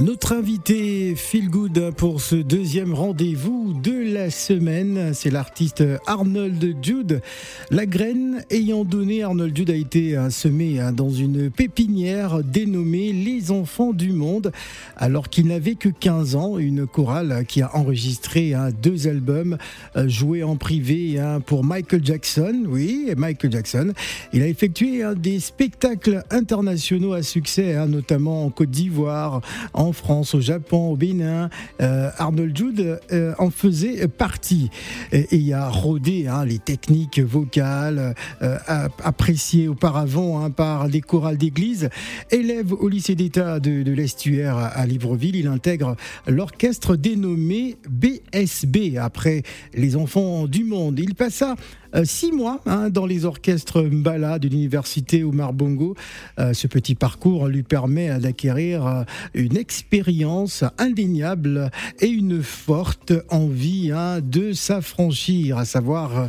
Notre invité Feel Good pour ce deuxième rendez-vous de la semaine, c'est l'artiste Arnold Jude. La graine ayant donné, Arnold Jude a été semé hein, dans une pépinière dénommée Les Enfants du Monde, alors qu'il n'avait que 15 ans. Une chorale qui a enregistré hein, deux albums euh, joués en privé hein, pour Michael Jackson. Oui, Michael Jackson. Il a effectué des spectacles internationaux à succès, notamment en Côte d'Ivoire, en France, au Japon, au Bénin. Euh, Arnold Jude euh, en faisait partie. Et il a rodé hein, les techniques vocales euh, appréciées auparavant hein, par des chorales d'église. Élève au lycée d'État de, l'Estuaire à Libreville, il intègre l'orchestre dénommé BSB après les enfants du monde. Il passa six mois hein, dans les orchestres Mbala de l'université Omar Bongo. Euh, ce petit parcours lui permet d'acquérir euh, une expérience indéniable et une forte envie hein, de s'affranchir, à savoir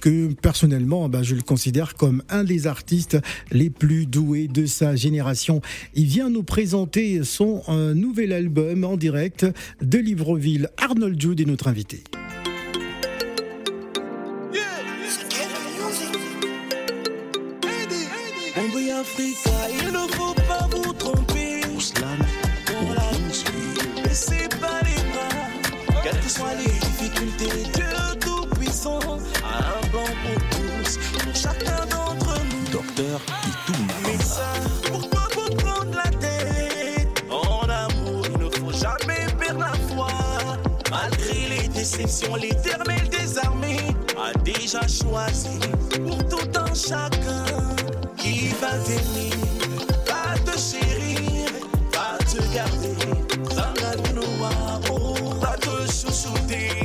que personnellement, bah, je le considère comme un des artistes les plus doués de sa génération. Il vient nous présenter son nouvel album en direct de Libreville. Arnold Jude est notre invité. Africa, il ne faut pas vous tromper. Pour la musique, baissez pas les bras. Quelles que soient les difficultés, Dieu Tout-Puissant a un plan pour tous, pour chacun d'entre nous. Docteur Mais ça, pourquoi vous prendre la tête? En amour, il ne faut jamais perdre la foi. Malgré les déceptions, l'éternel des armées a déjà choisi pour tout un chacun va t'aimer, va te chérir, va te garder, dans la noire, va te chouchouter,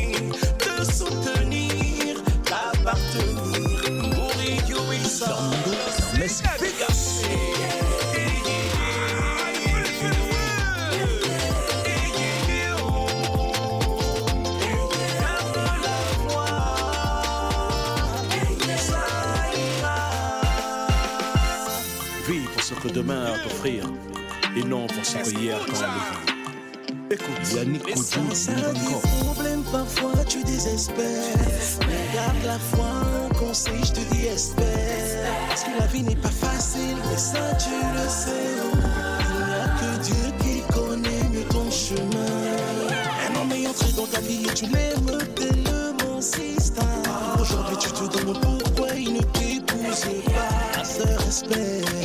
et non pour ce que hier t'en a Écoute, Yannick problème parfois tu désespères. Mais garde la foi, un conseil, je te dis espère. Parce que la vie n'est pas facile, mais ça tu le sais. Il n'y a que Dieu qui connaît mieux ton chemin. Un homme est entré dans ta vie et tu l'aimes tellement insistant. Aujourd'hui tu te demandes pourquoi il ne t'épouse pas. Ce respect.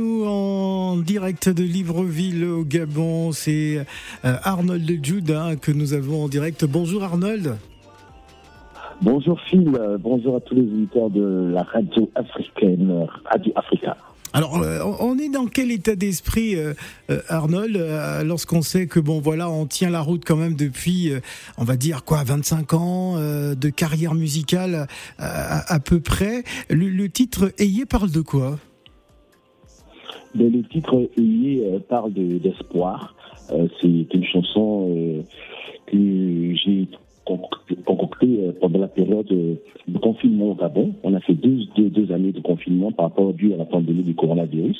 en direct de Libreville au Gabon. C'est euh, Arnold Jude hein, que nous avons en direct. Bonjour Arnold. Bonjour Phil, bonjour à tous les auditeurs de la radio africaine, Radio Africa. Alors, euh, on est dans quel état d'esprit, euh, Arnold, lorsqu'on sait que bon, voilà, on tient la route quand même depuis, on va dire quoi, 25 ans de carrière musicale à, à, peu près. Le, le titre Ayé parle de quoi? Le titre Ayé euh, parle d'espoir. Euh, c'est une chanson euh, que j'ai concocté euh, pendant la période euh, de confinement au Gabon. On a fait deux, deux, deux années de confinement par rapport dû à la pandémie du coronavirus.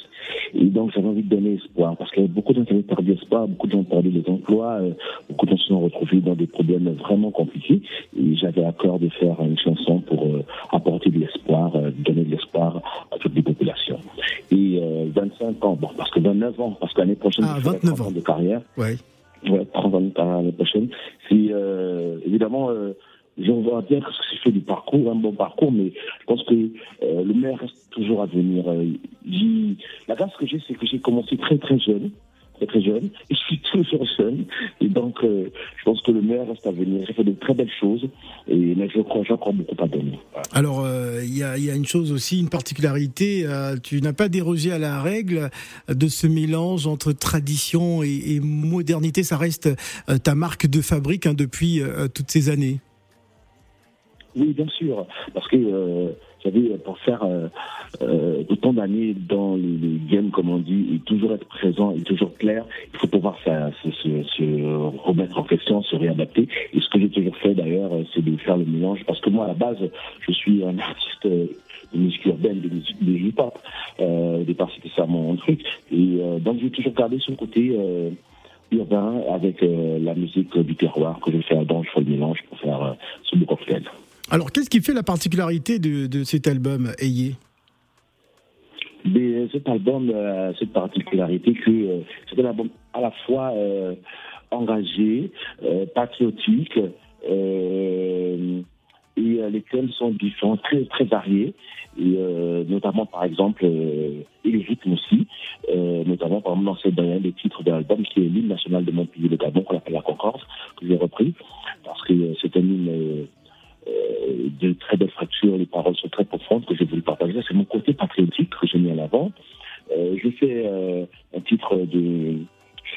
Et donc, j'avais envie de donner espoir parce que beaucoup de gens avaient perdu espoir, beaucoup de gens ont perdu des emplois, euh, beaucoup de gens se sont retrouvés dans des problèmes vraiment compliqués. Et j'avais à cœur de faire une chanson pour euh, apporter de l'espoir, euh, donner de l'espoir à toutes les populations. Et euh, 25 ans, bon, parce que 29 ans, parce que l'année prochaine, Ah, je ferai 29 30 ans. de carrière. Ouais. Ouais, 30 ans l'année prochaine. C'est euh, évidemment, euh, je vois bien que j'ai fait du parcours, un bon parcours, mais je pense que euh, le meilleur reste toujours à venir. Euh, la grâce que j'ai, c'est que j'ai commencé très très jeune, très très jeune, je suis toujours jeune, et donc euh, je pense que le meilleur reste à venir. J'ai fait de très belles choses, et mais je crois j'ai encore beaucoup à donner. Voilà. Alors, euh, il y, a, il y a une chose aussi, une particularité, euh, tu n'as pas dérogé à la règle de ce mélange entre tradition et, et modernité. Ça reste ta marque de fabrique hein, depuis toutes ces années. Oui, bien sûr, parce que euh, j'avais pour faire euh, euh, autant d'années dans les, games, comme on dit, et toujours être présent et toujours clair, il faut pouvoir se, remettre en question, se réadapter. Et ce que j'ai toujours fait d'ailleurs, euh, c'est de faire le mélange, parce que moi à la base, je suis un artiste de musique urbaine, de musique de hip-hop. Euh, au départ, c'était mon truc. Et donc j'ai toujours gardé ce côté. Urbain avec la musique du terroir que je fais à je fais le mélange pour faire ce beau cocktail. Alors, qu'est-ce qui fait la particularité de, cet album, Ayé Mais cet album, euh, cette particularité que euh, c'est un album à la fois euh, engagé, patriotique, et les thèmes sont différents, très variés, notamment par exemple et les rythmes aussi, notamment par exemple dans dans un des titres de l'album qui est l'hymne national de mon pays, le Gabon, qu'on appelle la Concorde, que j'ai repris parce que c'est un hymne euh, de très belles fractures, les paroles sont très profondes que je voulais partager. C'est mon côté patriotique que j'ai mis en avant. Euh, je fais euh, un titre de.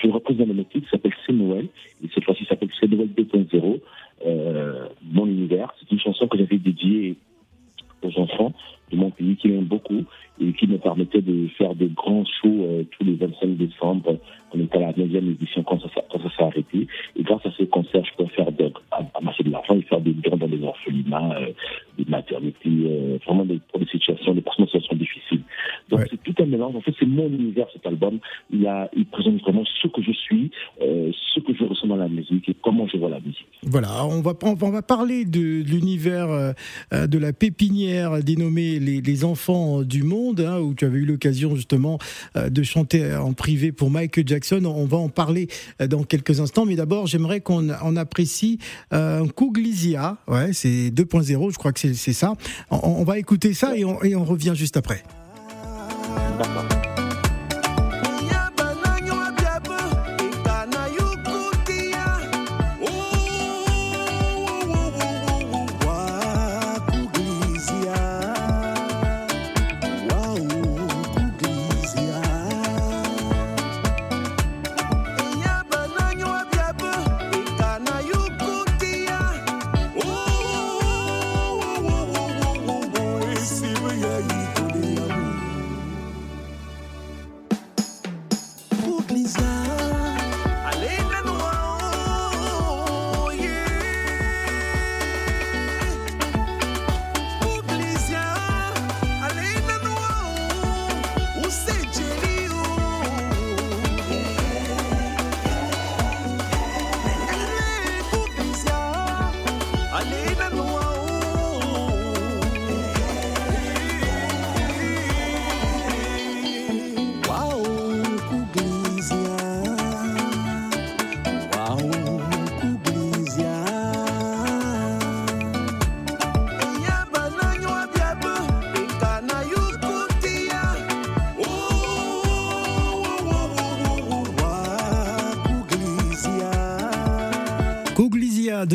Je représente un titre qui s'appelle C'est Noël, et cette fois-ci s'appelle C'est Noël 2.0, euh, mon univers. C'est une chanson que j'avais dédiée aux enfants de mon pays qui m'aiment beaucoup et qui me permettait de faire de grands shows euh, tous les 25 décembre. On était à la 9e édition quand ça, s'est- quand ça s'est arrêté. Et grâce à ces concerts, je peux faire de, am- amasser de l'argent et faire des dons dans des orphelinats, euh, des maternités, euh, vraiment des, pour des situations, des personnes en situation difficile. Donc Ouais. c'est tout un mélange. En fait, c'est mon univers cet album. Il, a, il présente vraiment ce que je suis, euh, ce que je ressens dans la musique et comment je vois la musique. Voilà, on va, on va parler de, de l'univers euh, euh, de la pépinière dénommée les, les enfants du monde, hein, où tu avais eu l'occasion justement euh, de chanter en privé pour Michael Jackson. On va en parler euh, dans quelques instants, mais d'abord j'aimerais qu'on on apprécie euh, Kuglisia, ouais, c'est 2.0, je crois que c'est ça. On, va écouter ça et on, revient juste après.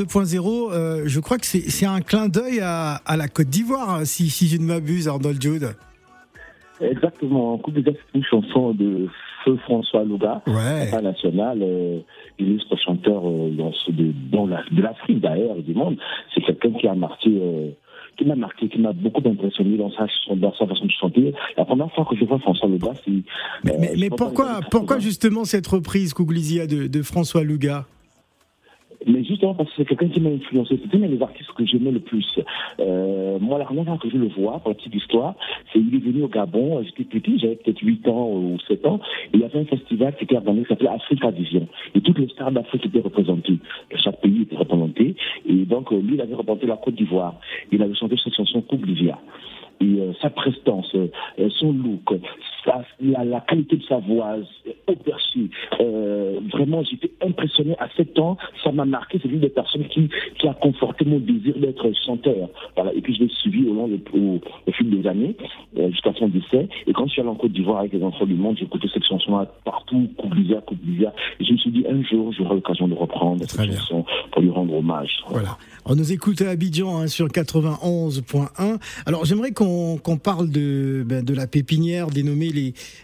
2.0, euh, je crois que c'est un clin d'œil à, à la Côte d'Ivoire, si, si je ne m'abuse, Arnold Jude. Exactement. Coup de c'est une chanson de Feu François Louga. Ouais. international, euh, illustre chanteur euh, dans ce- de, dans la- de l'Afrique d'ailleurs du monde. C'est quelqu'un qui a marqué, qui m'a marqué, qui m'a beaucoup impressionné dans sa, dans sa façon de chanter. La première fois que je vois François Louga, c'est. Mais, euh, pourquoi, pourquoi 80. justement cette reprise Kuglisia de, de François mais justement parce que c'est quelqu'un qui m'a influencé. C'est un des artistes que j'aimais le plus. Euh, moi, la première fois que je le vois, pour la petite histoire, c'est il est venu au Gabon. J'étais petit, j'avais peut-être 8 ans ou 7 ans. Et il y avait un festival qui était organisé qui s'appelait Africa Vision. Et toutes les stars d'Afrique étaient représentées. Chaque pays était représenté. Et donc, euh, lui, il avait représenté la Côte d'Ivoire. Il avait chanté cette chanson Coupe Livia et euh, sa prestance, euh, son look, sa, la, la, qualité de sa voix, au perçu. Euh, vraiment, j'étais impressionné à 7 ans. Ça m'a marqué. C'est une des personnes qui, qui a conforté mon désir d'être chanteur. Voilà. Et puis je l'ai suivi au long de, au, au, fil des années, euh, jusqu'à son décès. Et quand je suis allé en Côte d'Ivoire avec les enfants du monde, écouté cette chanson-là partout, Coupe d'Isère, Coupe d'Isère. Et je me suis dit, un jour, j'aurai l'occasion de reprendre Très cette bien. chanson pour lui rendre hommage. Voilà. On nous écoute à Abidjan hein, sur 91.1. Alors j'aimerais qu'on qu'on parle de, ben, de la pépinière dénommée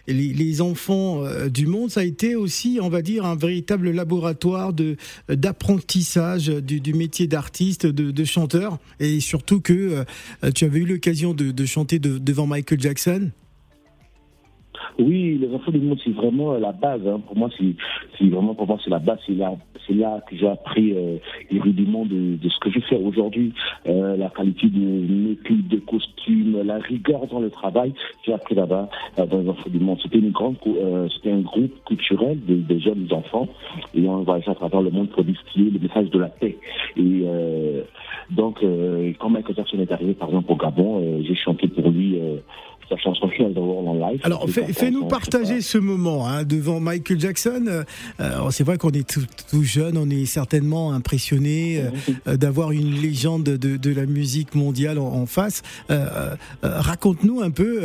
les, enfants euh, du monde. Ça a été aussi, on va dire, un véritable laboratoire de d'apprentissage du, métier d'artiste, de, chanteur, et surtout que euh, tu avais eu l'occasion de, chanter de- devant Michael Jackson. Oui, les enfants du monde, c'est vraiment la base. Hein. Pour moi, c'est vraiment pour moi c'est la base. C'est là, c'est là que j'ai appris euh, les rudiments de, de ce que je fais aujourd'hui, euh, la qualité de mes clips, de costumes, la rigueur dans le travail. J'ai appris là-bas euh, dans les enfants du monde. C'était une grande, euh, c'était un groupe culturel de, jeunes enfants et on voyageait à travers le monde pour distiller le message de la paix. Et euh, donc, euh, quand Michael Jackson est arrivé, par exemple, au Gabon, euh, j'ai chanté pour lui. World en live. Alors fais-nous partager ce moment hein, devant Michael Jackson. Euh, euh, c'est vrai qu'on est tout, tout jeune, on est certainement impressionné euh, d'avoir une légende de, de la musique mondiale en, en face. Euh, Raconte-nous un peu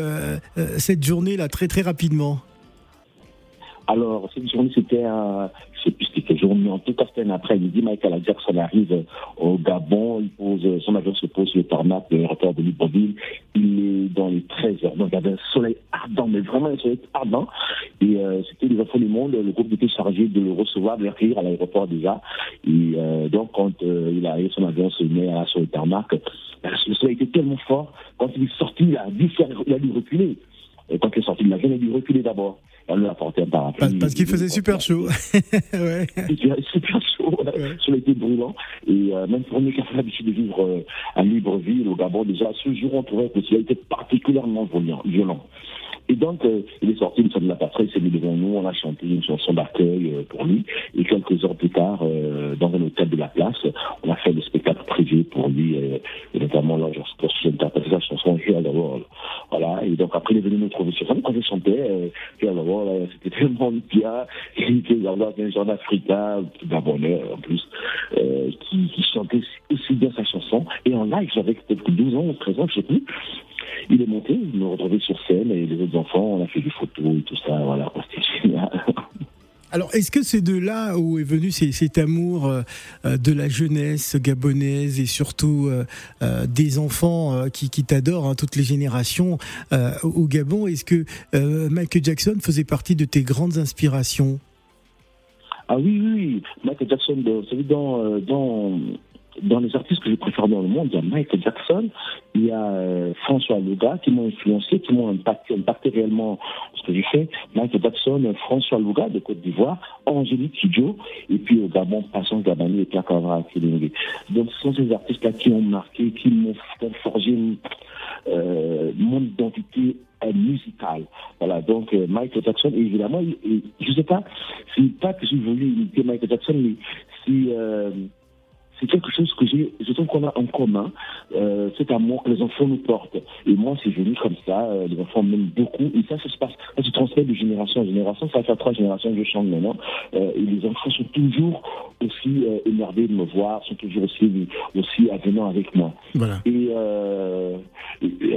cette journée-là très très rapidement. Alors, cette journée, c'était un, je sais plus c'était quelle journée, en tout cas, c'était un après-midi. Michael Jackson arrive au Gabon, il pose, son avion se pose sur le tarmac de l'aéroport de Libreville. Il est dans les 13 heures. Donc, il y avait un soleil ardent, mais vraiment un soleil ardent. Et euh, c'était les enfants du monde. Le groupe était chargé de le recevoir, de l'accueillir à l'aéroport déjà. Et euh, donc, quand euh, il arrive, son avion se met à, sur le tarmac. Le soleil était tellement fort. Quand il est sorti, il a dû, faire, il a dû reculer. Et quand il est sorti de l'avion, il a dû reculer d'abord. On lui a apporté un parapluie. Parce, qu'il faisait super chaud. ouais. Il faisait super chaud, Ouais. sur été brûlant. Et euh, même pour nous qui avons l'habitude de vivre euh, à Libreville, au Gabon, déjà, ce jour, on trouvait que le ciel était particulièrement violent. Et donc, euh, il est sorti, nous sommes la patrie, il s'est mis devant nous, on a chanté une chanson d'accueil euh, pour lui. Et quelques heures plus tard, euh, dans un hôtel de la place, on a fait le spectacle privé pour lui, euh, et notamment là, j'ai interprété la chanson Heal the World. Voilà, et donc après, il est venu nous trouver sur scène. Quand je chantais euh, Heal the World, euh, c'était tellement bien. Il était dans un genre d'Africain, gabonais en plus, qui, qui chantait aussi bien sa chanson. Et en live, j'avais peut-être 12 ans ou 13 ans, je sais plus. Il est monté, il me retrouvait sur scène et les autres enfants, on a fait des photos et tout ça, voilà, c'était génial. Alors, est-ce que c'est de là où est venu cet amour euh, euh, de la jeunesse gabonaise et surtout euh, des enfants qui, qui t'adorent, hein, toutes les générations au Gabon? Est-ce que Michael Jackson faisait partie de tes grandes inspirations? Ah oui, oui, oui. Michael Jackson, vous savez, dans, dans, dans les artistes que je préfère dans le monde, il y a Michael Jackson, il y a euh, François Louga qui m'ont influencé, qui m'ont impacté, impacté réellement ce que j'ai fait. Michael Jackson, euh, François Louga de Côte d'Ivoire, Angélique Kidjo, et puis au Gabon, Passant Gabani et Pierre Kilingue. Donc ce sont ces artistes-là qui ont marqué, qui m'ont forger euh, mon identité euh, musicale. Voilà, donc euh, Michael Jackson, évidemment, je sais pas, c'est pas que j'ai voulu imiter Michael Jackson, mais euh, c'est quelque chose que j'ai, je trouve qu'on a en commun, euh, cet amour que les enfants nous portent. Et moi, c'est venu comme ça, euh, les enfants m'aiment beaucoup, et ça, ça se passe, ça se transmet de génération en génération, ça fait trois générations que je chante maintenant, euh, et les enfants sont toujours aussi énervés de me voir, sont toujours aussi, aussi avenants avec moi. Voilà. Et,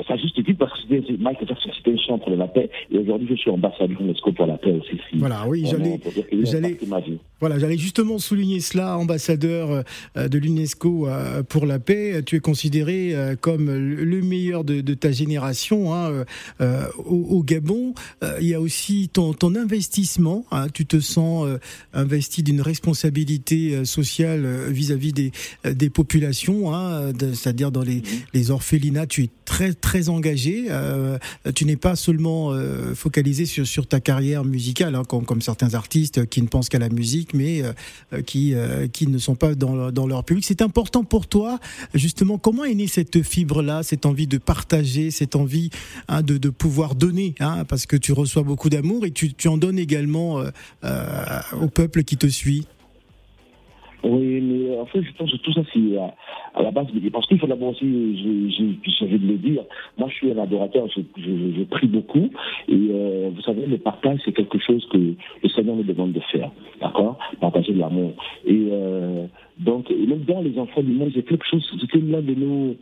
ça juste dit parce que Michael Jackson, c'était un chant pour la paix, et aujourd'hui, je suis ambassadeur UNESCO pour la paix aussi. Si- Voilà, oui, j'allais- j'allais-. Voilà, j'allais justement souligner cela, ambassadeur euh, de l'UNESCO euh, pour la paix. Tu es considéré euh, comme le meilleur de, de ta génération hein, euh, au, au Gabon. Il y a aussi ton, ton investissement. hein. tu te sens investi d'une responsabilité sociale vis-à-vis des, des populations, hein, de- c'est-à-dire dans les, les orphelinats. Tu es très très engagé. Euh, tu n'es pas seulement euh, focalisé sur, sur ta carrière musicale, hein, comme, comme certains artistes qui ne pensent qu'à la musique, mais euh, qui, qui ne sont pas dans, dans leur public. C'est important pour toi, justement, comment est née cette fibre-là, cette envie de partager, cette envie hein, de, pouvoir donner, hein, parce que tu reçois beaucoup d'amour et tu, en donnes également euh, euh, au peuple qui te suit? Oui, mais en fait, je pense que tout ça, c'est à, la base. Parce qu'il faut d'abord aussi, envie de le dire, moi, je suis un adorateur, je, prie beaucoup. Et euh, vous savez, le partage, c'est quelque chose que le Seigneur nous demande de faire. D'accord? Partager de l'amour. Et euh, donc, même dans les enfants du monde, c'est quelque chose, c'était l'un de nos,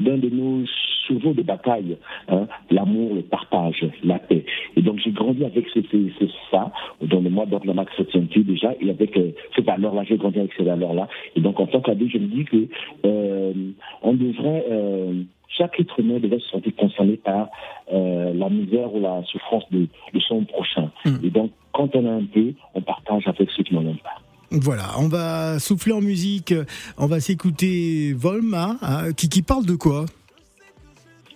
l'un de nos chevaux de bataille. Hein, l'amour, le partage, la paix. Et donc, j'ai grandi avec ce, ce, ça, dans le moi, dans la ma chrétienté déjà, et avec euh, ces valeurs-là, j'ai grandi avec ces valeurs-là. Et donc, en tant qu'adulte, je me dis que euh, on devrait, euh, chaque être humain devrait se sentir concerné par euh, la misère ou la souffrance de, de son prochain. Mm. Et donc, quand on a un peu, on partage avec ceux qui n'en ont pas. Voilà, on va souffler en musique, on va s'écouter Volma, hein, qui, qui parle de quoi?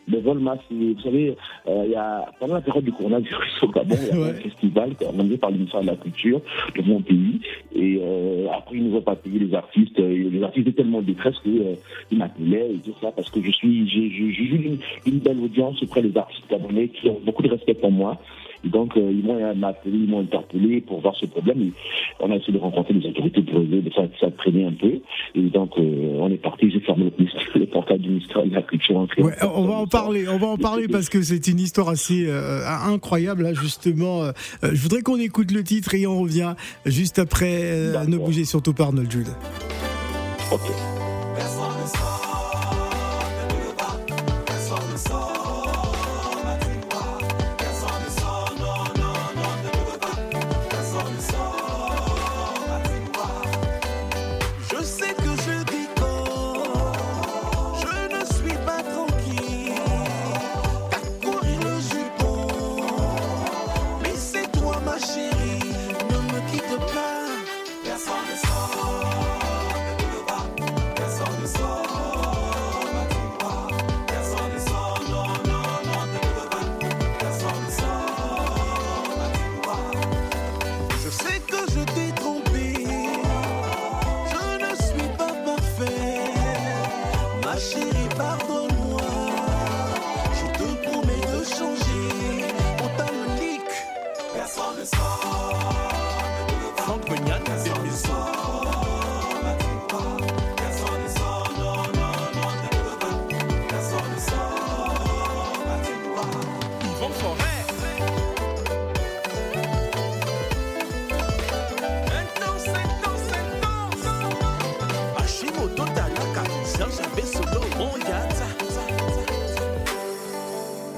Le Volma, c'est- vous savez, euh, il y a, pendant la période du coronavirus au Gabon, il y a Ouais. un festival organisé par le ministère de la Culture de mon pays. Et euh, après, ils ne nous ont pas payé les artistes. Et les artistes étaient tellement en détresse qu'ils euh, ils m'appelaient et tout ça parce que je suis, j'ai eu une, une belle audience auprès des artistes gabonais qui ont beaucoup de respect pour moi. Donc, euh, ils m'ont appelé, ils m'ont interpellé pour voir ce problème. Et on a essayé de rencontrer les autorités pour essayer de ça traîner un peu. Et donc, euh, on est parti. J'ai fermé le, le portail du ministère de la Culture. en Ouais, on va en parler, on va en parler parce que c'est une histoire assez euh, incroyable là justement. Euh, je voudrais qu'on écoute le titre et on revient juste après. Ne bougez surtout pas Arnold Jude. Ok.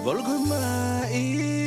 Volgo mai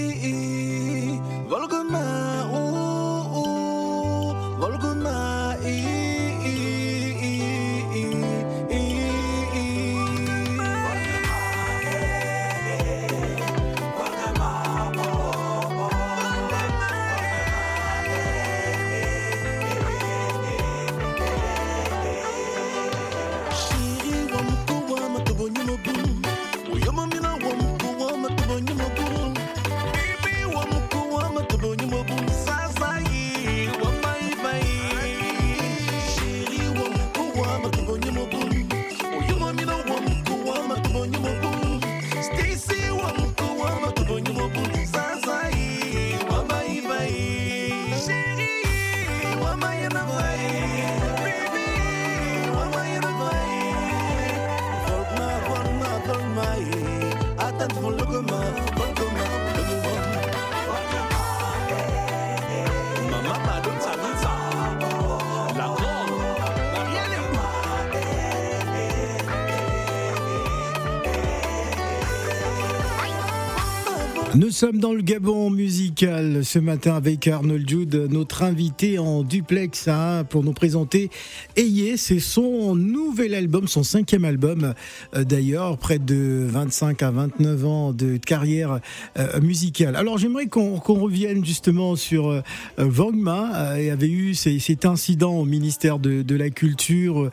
sommes dans le Gabon musical ce matin avec Arnold Jude, notre invité en duplex hein, pour nous présenter Ayé. C'est son nouvel album, son cinquième album euh, d'ailleurs, près de 25 à 29 ans de carrière euh, musicale. Alors j'aimerais qu'on revienne justement sur euh, Vogma. Il y avait eu cet incident au ministère de, la Culture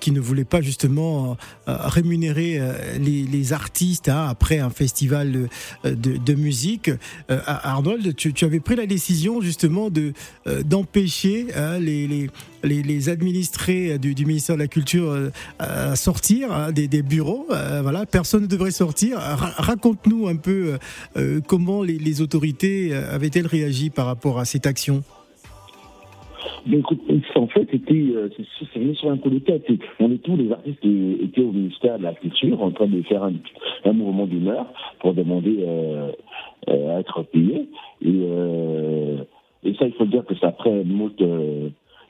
qui ne voulait pas justement rémunérer les, artistes hein, après un festival de musique. Euh, Arnold, tu, avais pris la décision justement de euh, d'empêcher hein, les, les, administrés du, ministère de la Culture euh, sortir hein, des, bureaux. voilà, personne ne devrait sortir. Raconte-nous un peu comment les, autorités avaient-elles réagi par rapport à cette action. écoute, en fait, c'était, sur un coup de tête. On est tous les artistes étaient au ministère de la Culture en train de faire un, mouvement d'humeur pour demander euh, euh, à être euh, et ça, il faut dire que c'est après moult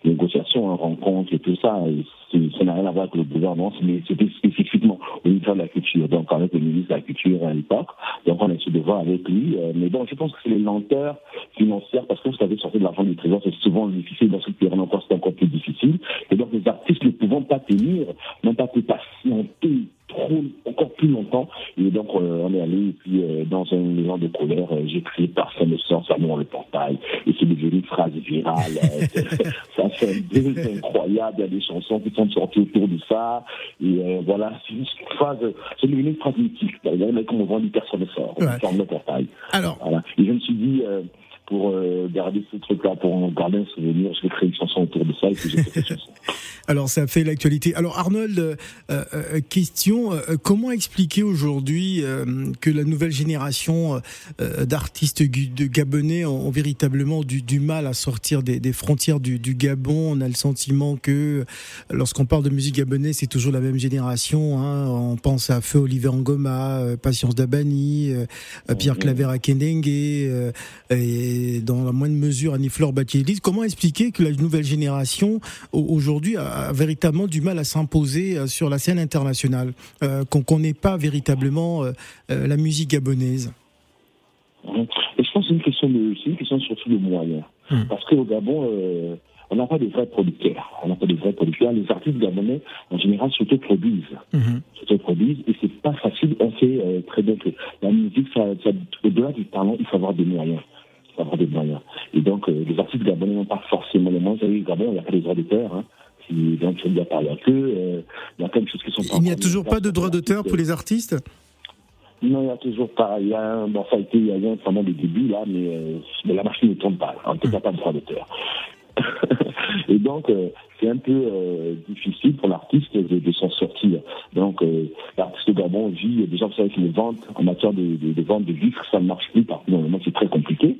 négociations, rencontres et tout ça. Ça n'a rien à voir avec le gouvernement, mais c'était spécifiquement au ministère de la Culture, donc avec le ministre de la Culture à l'époque. Donc on a essayé de voir avec lui. mais bon, je pense que c'est les lenteurs financières, parce que vous savez, sortir de l'argent du trésor, c'est souvent difficile. Dans ce période encore, c'est encore plus difficile. Et donc les artistes ne pouvant pas tenir, n'ont pas pu patienter trop, encore plus longtemps. Et donc, euh, on est allé, et puis, euh, dans une maison de colère, euh, j'ai crié Personne ne sort, ça dans le portail. Et c'est devenu une phrase virale. ça fait un incroyable. Il y a des chansons qui sont sorties autour de ça. Et voilà, c'est une phrase, c'est devenu une phrase mythique. Il y a m'ont dit Personne ne sort, on le portail. Alors. Voilà. Et je me suis dit, pour euh, garder ce truc-là, pour garder un souvenir. Je vais créer une chanson autour de ça et puis j'ai fait cette chanson. Alors ça fait l'actualité. Alors Arnold, euh, euh, question, comment expliquer aujourd'hui que la nouvelle génération d'artistes de Gabonais ont, véritablement du, du, mal à sortir des, des frontières du, du, Gabon? On a le sentiment que lorsqu'on parle de musique gabonaise, c'est toujours la même génération. Hein. On pense à Feu Oliver Ngoma, Patience Dabani, Pierre. Claver Akendengue et dans la moindre mesure Annie-Fleur Comment expliquer que la nouvelle génération aujourd'hui a, véritablement du mal à s'imposer euh, sur la scène internationale, euh, qu'on n'ait pas véritablement euh, la musique gabonaise? Je pense que c'est une question de, une question surtout de moyens, hmm. parce qu'au Gabon. on n'a pas de vrais producteurs. On n'a pas de vrais producteurs. Les artistes gabonais, en général, s'auto-produisent. Hmm. S'auto-produisent et c'est pas facile. On sait très bien que la musique, ça, au-delà du talent, il faut avoir des moyens avoir des moyens. Et donc, euh, les artistes gabonais n'ont pas forcément les moyens. Vous savez, Gabon, il n'y a pas les droits d'auteur. Hein. Donc, il n'y a pas que. Euh, il y a quand même choses qui sont Il n'y a toujours pas de droits d'auteur pour les artistes? Non, il n'y a toujours pas. Il y a un, bon, ça a été, il y a eu pendant des débuts, là, mais, euh, mais la machine ne tourne pas. En tout cas, pas de droit d'auteur. Et donc, euh, c'est un peu euh, difficile pour l'artiste de, s'en sortir. Donc, euh, l'artiste Gabon vit, déjà, vous savez que les ventes, en matière de, de, de vente de vitres, ça ne marche plus partout monde, c'est très compliqué.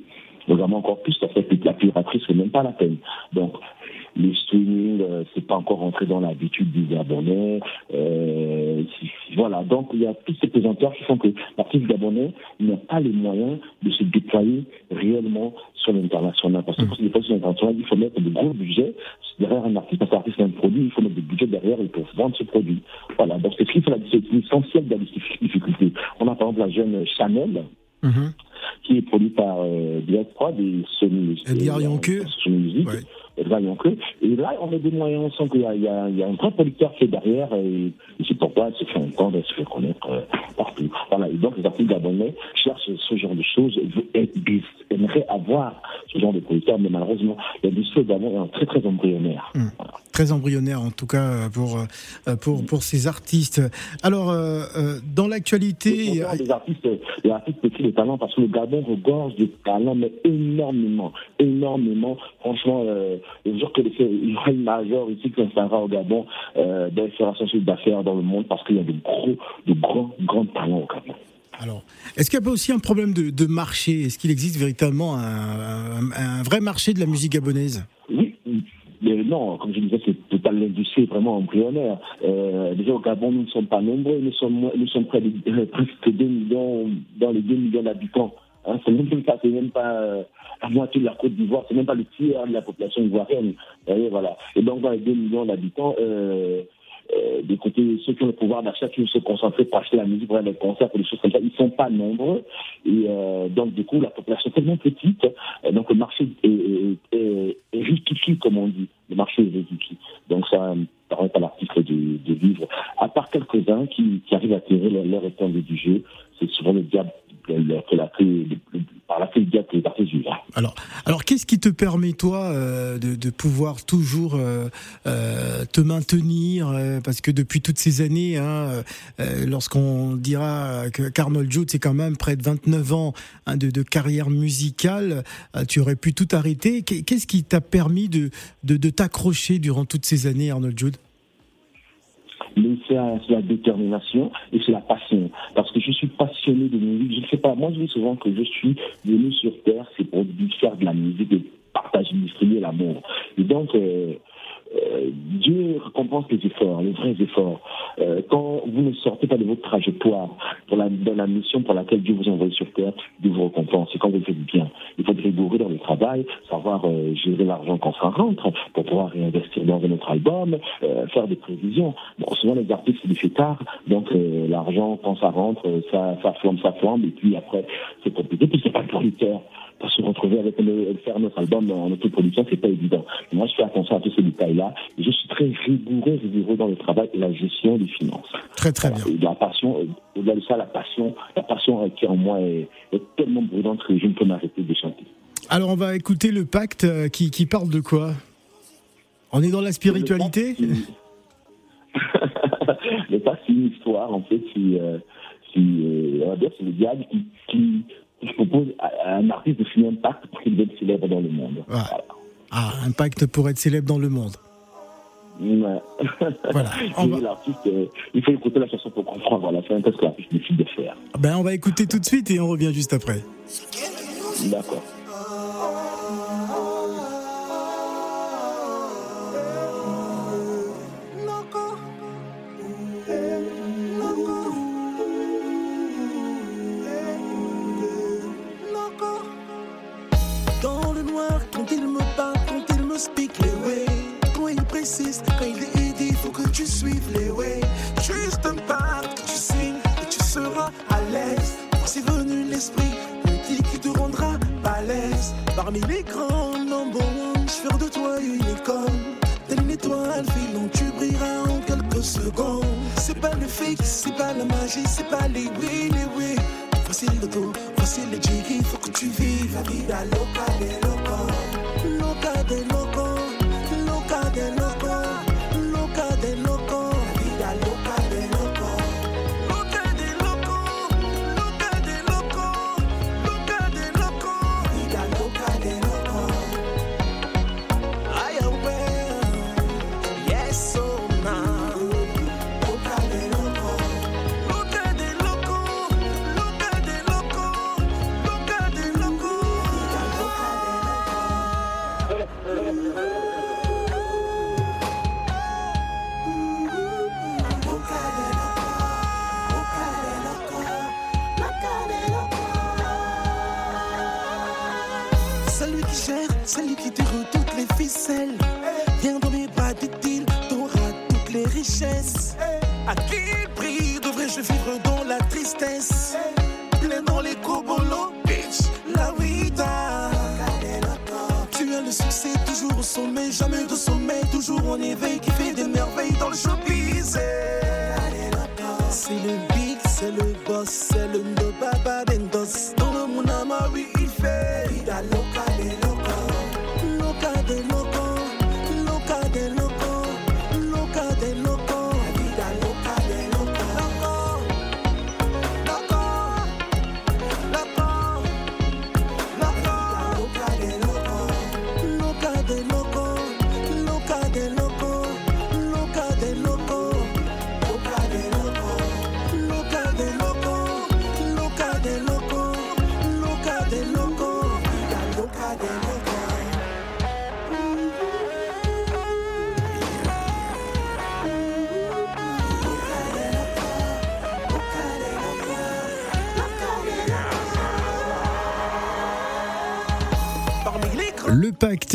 Vraiment encore plus, fait que la piraterie, c'est même pas la peine. Donc, les streaming, euh, c'est pas encore rentré dans l'habitude des abonnés. Euh, voilà, donc il y a tous ces présenteurs qui font que l'artiste gabonais n'a pas les moyens de se déployer réellement sur l'international. Parce que pour se déployer sur l'international, il faut mettre de gros budgets derrière un artiste, parce qu'un artiste a un produit, il faut mettre des budgets derrière pour vendre ce produit. Voilà, donc c'est ce qui fait l'essentiel de la difficulté. On a par exemple la jeune Chanel, mm-hmm. qui est produite par euh, Prod et Sony. Music. Et là, on met des moyens, on sent qu'il y, y, a un vrai producteur qui est derrière et, c'est pourquoi elle se fait entendre, elle se fait connaître euh, partout. Voilà. Et donc, les artistes gabonais cherchent ce genre de choses, aimeraient avoir ce genre de producteur, mais malheureusement, l'industrie gabon est très, très embryonnaire. Hum. Très embryonnaire, en tout cas, pour, euh, pour, pour ces artistes. Alors, euh, dans l'actualité. Des artistes, des artistes petits de talent, parce que le Gabon regorge de talent, mais énormément, énormément. Franchement, le jour que il y aura une majeure ici qui s'installera au Gabon euh, d'installation d'affaires dans le monde parce qu'il y a de gros, de grands, grands talents au Gabon. Alors, est-ce qu'il n'y a pas aussi un problème de, marché? Est-ce qu'il existe véritablement un, vrai marché de la musique gabonaise? Oui, mais non, comme je disais, c'est total l'industrie vraiment embryonnaire. Euh, déjà au Gabon, nous ne sommes pas nombreux, nous sommes, nous sommes près de euh, presque 2 millions, dans les 2 millions d'habitants. Hein, c'est même pas, c'est même pas euh, la moitié de la Côte d'Ivoire, c'est même pas le tiers de la population ivoirienne. Et voilà. Et donc dans les 2 millions d'habitants, euh, euh, d'écouter ceux qui ont le pouvoir d'achat, qui se concentrer pour acheter la musique, pour aller les concerts, pour des choses comme ça. Ils sont pas nombreux. Et euh, donc, du coup, la population est tellement petite. euh, donc, le marché est, est, est, est comme on dit. Le marché est justifié. Donc, ça ne permet à l'artiste de, de vivre. À part quelques-uns qui, qui arrivent à tirer leur, leur épingle du jeu, c'est souvent le diable le- que la que, le- le- par artistes vivent. Alors, alors qu'est-ce qui te permet, toi, euh, de, pouvoir toujours euh, euh, te maintenir Parce que depuis toutes ces années, hein, lorsqu'on dira que qu'Arnold Jude, c'est quand même près de 29 ans hein, de, carrière musicale, tu aurais pu tout arrêter. Qu'est- Qu'est-ce qui t'a permis de, de t'accrocher durant toutes ces années, Arnold Jude mais c'est la, détermination et c'est la passion. Parce que je suis passionné de musique. Je ne sais pas, moi je dis souvent que je suis venu sur Terre, c'est pour faire de la musique, de partager, distribuer l'amour. Et donc, euh, euh, Dieu récompense les efforts, les vrais efforts. Euh, quand vous ne sortez pas de votre trajectoire dans la mission pour laquelle Dieu vous a envoyé sur Terre, Dieu vous récompense. Et quand vous faites bien, il faut être rigoureux dans le travail, savoir euh, gérer l'argent quand ça rentre, pour pouvoir réinvestir dans un autre album, euh, faire des prévisions. Bon, souvent les artistes, c'est fait tard, donc l'argent, quand ça rentre, ça, ça flambe, ça flambe, et puis après, c'est compliqué, puis c'est pas producteur. Pour se retrouver avec le, faire notre album en autoproduction, c'est pas évident. Moi, je fais attention à tous ces détails-là, je suis très rigoureux, rigoureux dans le travail et la gestion des finances. Très très bien. Et la passion, euh, au-delà de ça, la passion, la passion qui en moi est, est tellement brûlante que je ne peux m'arrêter de chanter. Alors, on va écouter le pacte euh, qui, qui parle de quoi? On est dans la spiritualité? Le pacte, c'est une histoire, en fait, qui, euh, qui on va dire, c'est le diable qui, qui, qui propose à, un artiste de signer un pacte pour qu'il devienne célèbre dans le monde. Ouais. Ah, un pacte pour être célèbre dans le monde. Voilà. Voilà. Va, l'artiste, euh, il faut écouter la chanson pour comprendre. Voilà, c'est un peu ce que l'artiste décide de faire. ben, on va écouter tout de suite et on revient juste après. D'accord. Le succès, toujours au sommet, jamais de sommet, toujours en éveil, qui fait des merveilles dans le showbiz. C'est le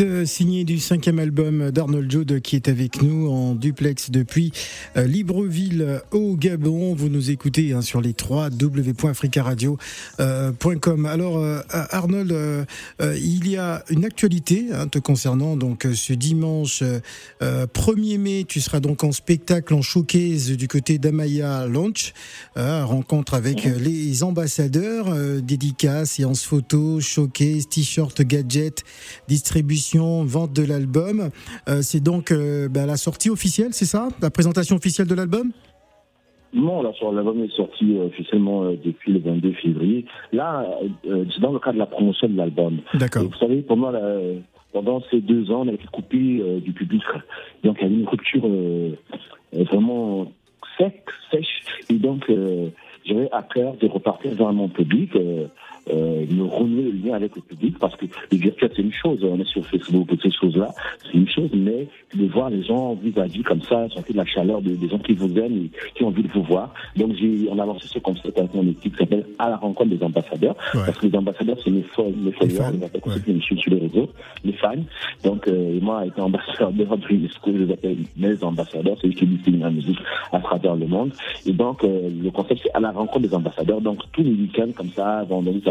Euh, signé du cinquième album d'Arnold Jude qui est avec nous en duplex depuis euh, Libreville au Gabon. Vous nous écoutez hein, sur les trois www.africaradio.com. Alors euh, Arnold, il y a une actualité hein, te concernant. Donc ce dimanche 1er mai, tu seras donc en spectacle en showcase du côté d'Amaya Launch, rencontre avec les ambassadeurs, dédicaces, séances photos, showcase, t-shirt, gadgets distribution, vente de l'album. Euh, c'est donc euh, bah, la sortie officielle, c'est ça? La présentation officielle de l'album? Non, l'album est sorti euh, officiellement depuis le 22 février. Là, c'est dans le cadre de la promotion de l'album. D'accord. Vous savez, pendant, pendant ces deux ans, on a été coupé du public. Donc, il y a eu une rupture vraiment sec, sèche. Et donc, j'avais à cœur de repartir vers mon public euh, me renouer le lien avec le public parce que le virtuel c'est une chose, on est sur Facebook et ces choses-là, c'est une chose, mais de voir les gens vis-à-vis comme ça, sentir la chaleur des, gens qui vous aiment et qui ont envie de vous voir. Donc j'ai, on a lancé ce concept avec mon équipe qui s'appelle À la rencontre des ambassadeurs, parce que les ambassadeurs c'est mes, followers, mes followers, les appelle ouais. sur les réseaux, les fans. Donc euh, moi étant ambassadeur de que je les appelle mes ambassadeurs, c'est eux qui diffusent la musique à travers le monde. Et donc euh, le concept c'est à la rencontre des ambassadeurs. Donc tous les week-ends comme ça, vendredi,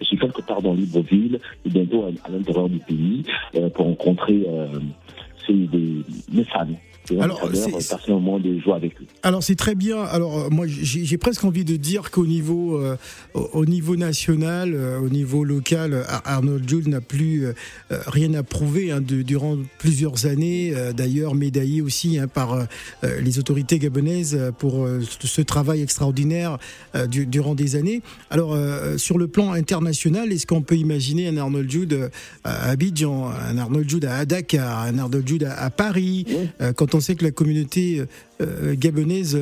je suis quelque part dans Libreville et bientôt à, l'intérieur du pays euh, pour rencontrer euh, des, mes fans. Alors, de jouer avec eux. Alors c'est très bien. Alors euh, moi j'ai presque envie de dire qu'au niveau au niveau national, au niveau local, Arnold Jules n'a plus rien à prouver hein, de, durant plusieurs années. D'ailleurs médaillé aussi hein, par les autorités gabonaises pour ce travail extraordinaire durant des années. Alors sur le plan international, est-ce qu'on peut imaginer un Arnold Jude à Abidjan, un Arnold Jude à Dakar, un Arnold Jude à, Paris, euh, quand on sait que la communauté euh, euh, gabonaise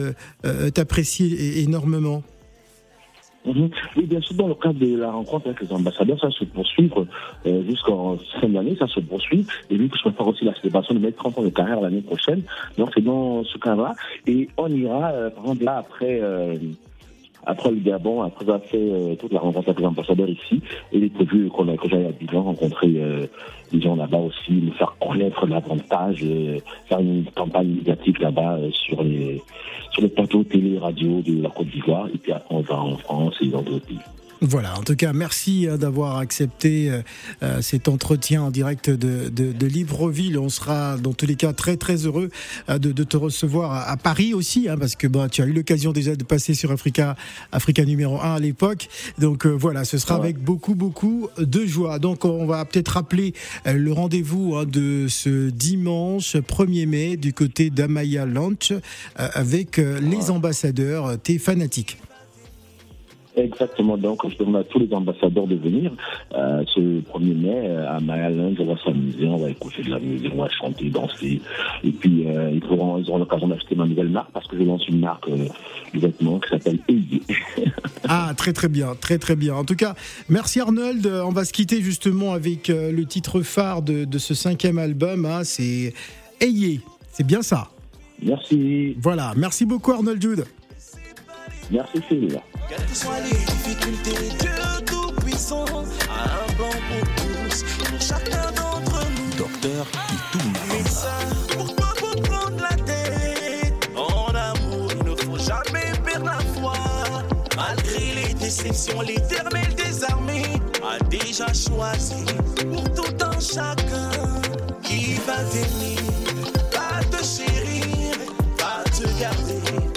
t'apprécie énormément mhm. Oui, bien sûr, dans le cadre de la rencontre avec les ambassadeurs, ça se poursuit jusqu'en fin d'année, ça se poursuit. Et vu que je prépare aussi la célébration de mes 30 ans de carrière l'année prochaine, donc c'est dans ce cas-là. Et on ira, par exemple, là, après après le Gabon, après avoir fait euh, toute la rencontre avec les ambassadeurs ici, il est prévu qu'on que j'aille à Bilan rencontrer euh, les gens là-bas aussi, me faire connaître l'avantage, euh, faire une campagne médiatique là-bas sur les sur les plateaux télé, radio de la Côte d'Ivoire, et puis après on va en France et dans d'autres pays. Voilà, en tout cas, merci hein, d'avoir accepté euh, euh, cet entretien en direct de, de, Libreville. On sera dans tous les cas très très heureux euh, de, te recevoir à, Paris aussi, hein, parce que bah, tu as eu l'occasion déjà de passer sur Africa, Africa numéro 1 à l'époque. Donc voilà, ce sera avec beaucoup beaucoup de joie. Donc on va peut-être rappeler le rendez-vous hein, de ce dimanche 1er mai du côté d'Amaya Lunch avec les ambassadeurs, tes fanatiques. Exactement. Donc, je demande à tous les ambassadeurs de venir euh, ce 1er mai euh, à Mayalund. On va s'amuser, on va écouter de la musique, on va chanter, danser. Et puis, euh, ils, pourront, ils auront l'occasion d'acheter ma nouvelle marque parce que je lance une marque de vêtements qui s'appelle Eyé. ah, très très bien, très très bien. En tout cas, merci Arnold. On va se quitter justement avec le titre phare de, de ce cinquième album. Hein, C'est Ayez. C'est bien ça. Merci. Voilà. Merci beaucoup Arnold Jude. Merci Phil. Quelles que soient les difficultés, Dieu Tout-Puissant a un plan pour tous, pour chacun d'entre nous. Docteur Itoum. Médecin, pourquoi vous prendre la tête En amour, il ne faut jamais perdre la foi. Malgré les déceptions, l'éternel des armées a déjà choisi pour tout un chacun qui va t'aimer, va te chérir, va te garder.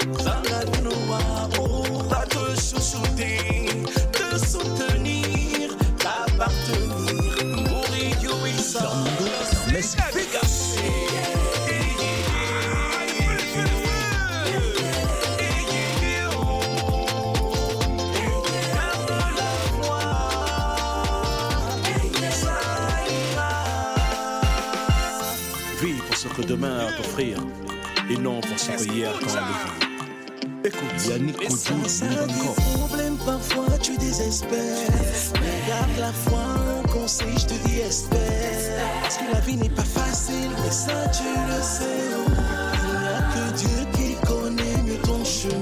Te soutenir, t'appartenir, pour idiot et ça. Vis pour ce que demain a à t'offrir et non pour ce que hier t'a enlevé. Écoute, Yannick encore. problème, parfois tu désespères. Mais garde la foi, un conseil, je te dis espère. Parce que la vie n'est pas facile, mais ça tu le sais. Il n'y a que Dieu qui connaît mieux ton chemin.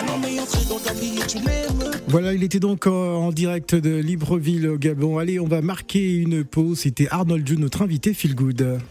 Un homme ayant très Voilà, il était donc en direct de Libreville au Gabon. Allez, on va marquer une pause. C'était Arnold June, notre invité Feel Good.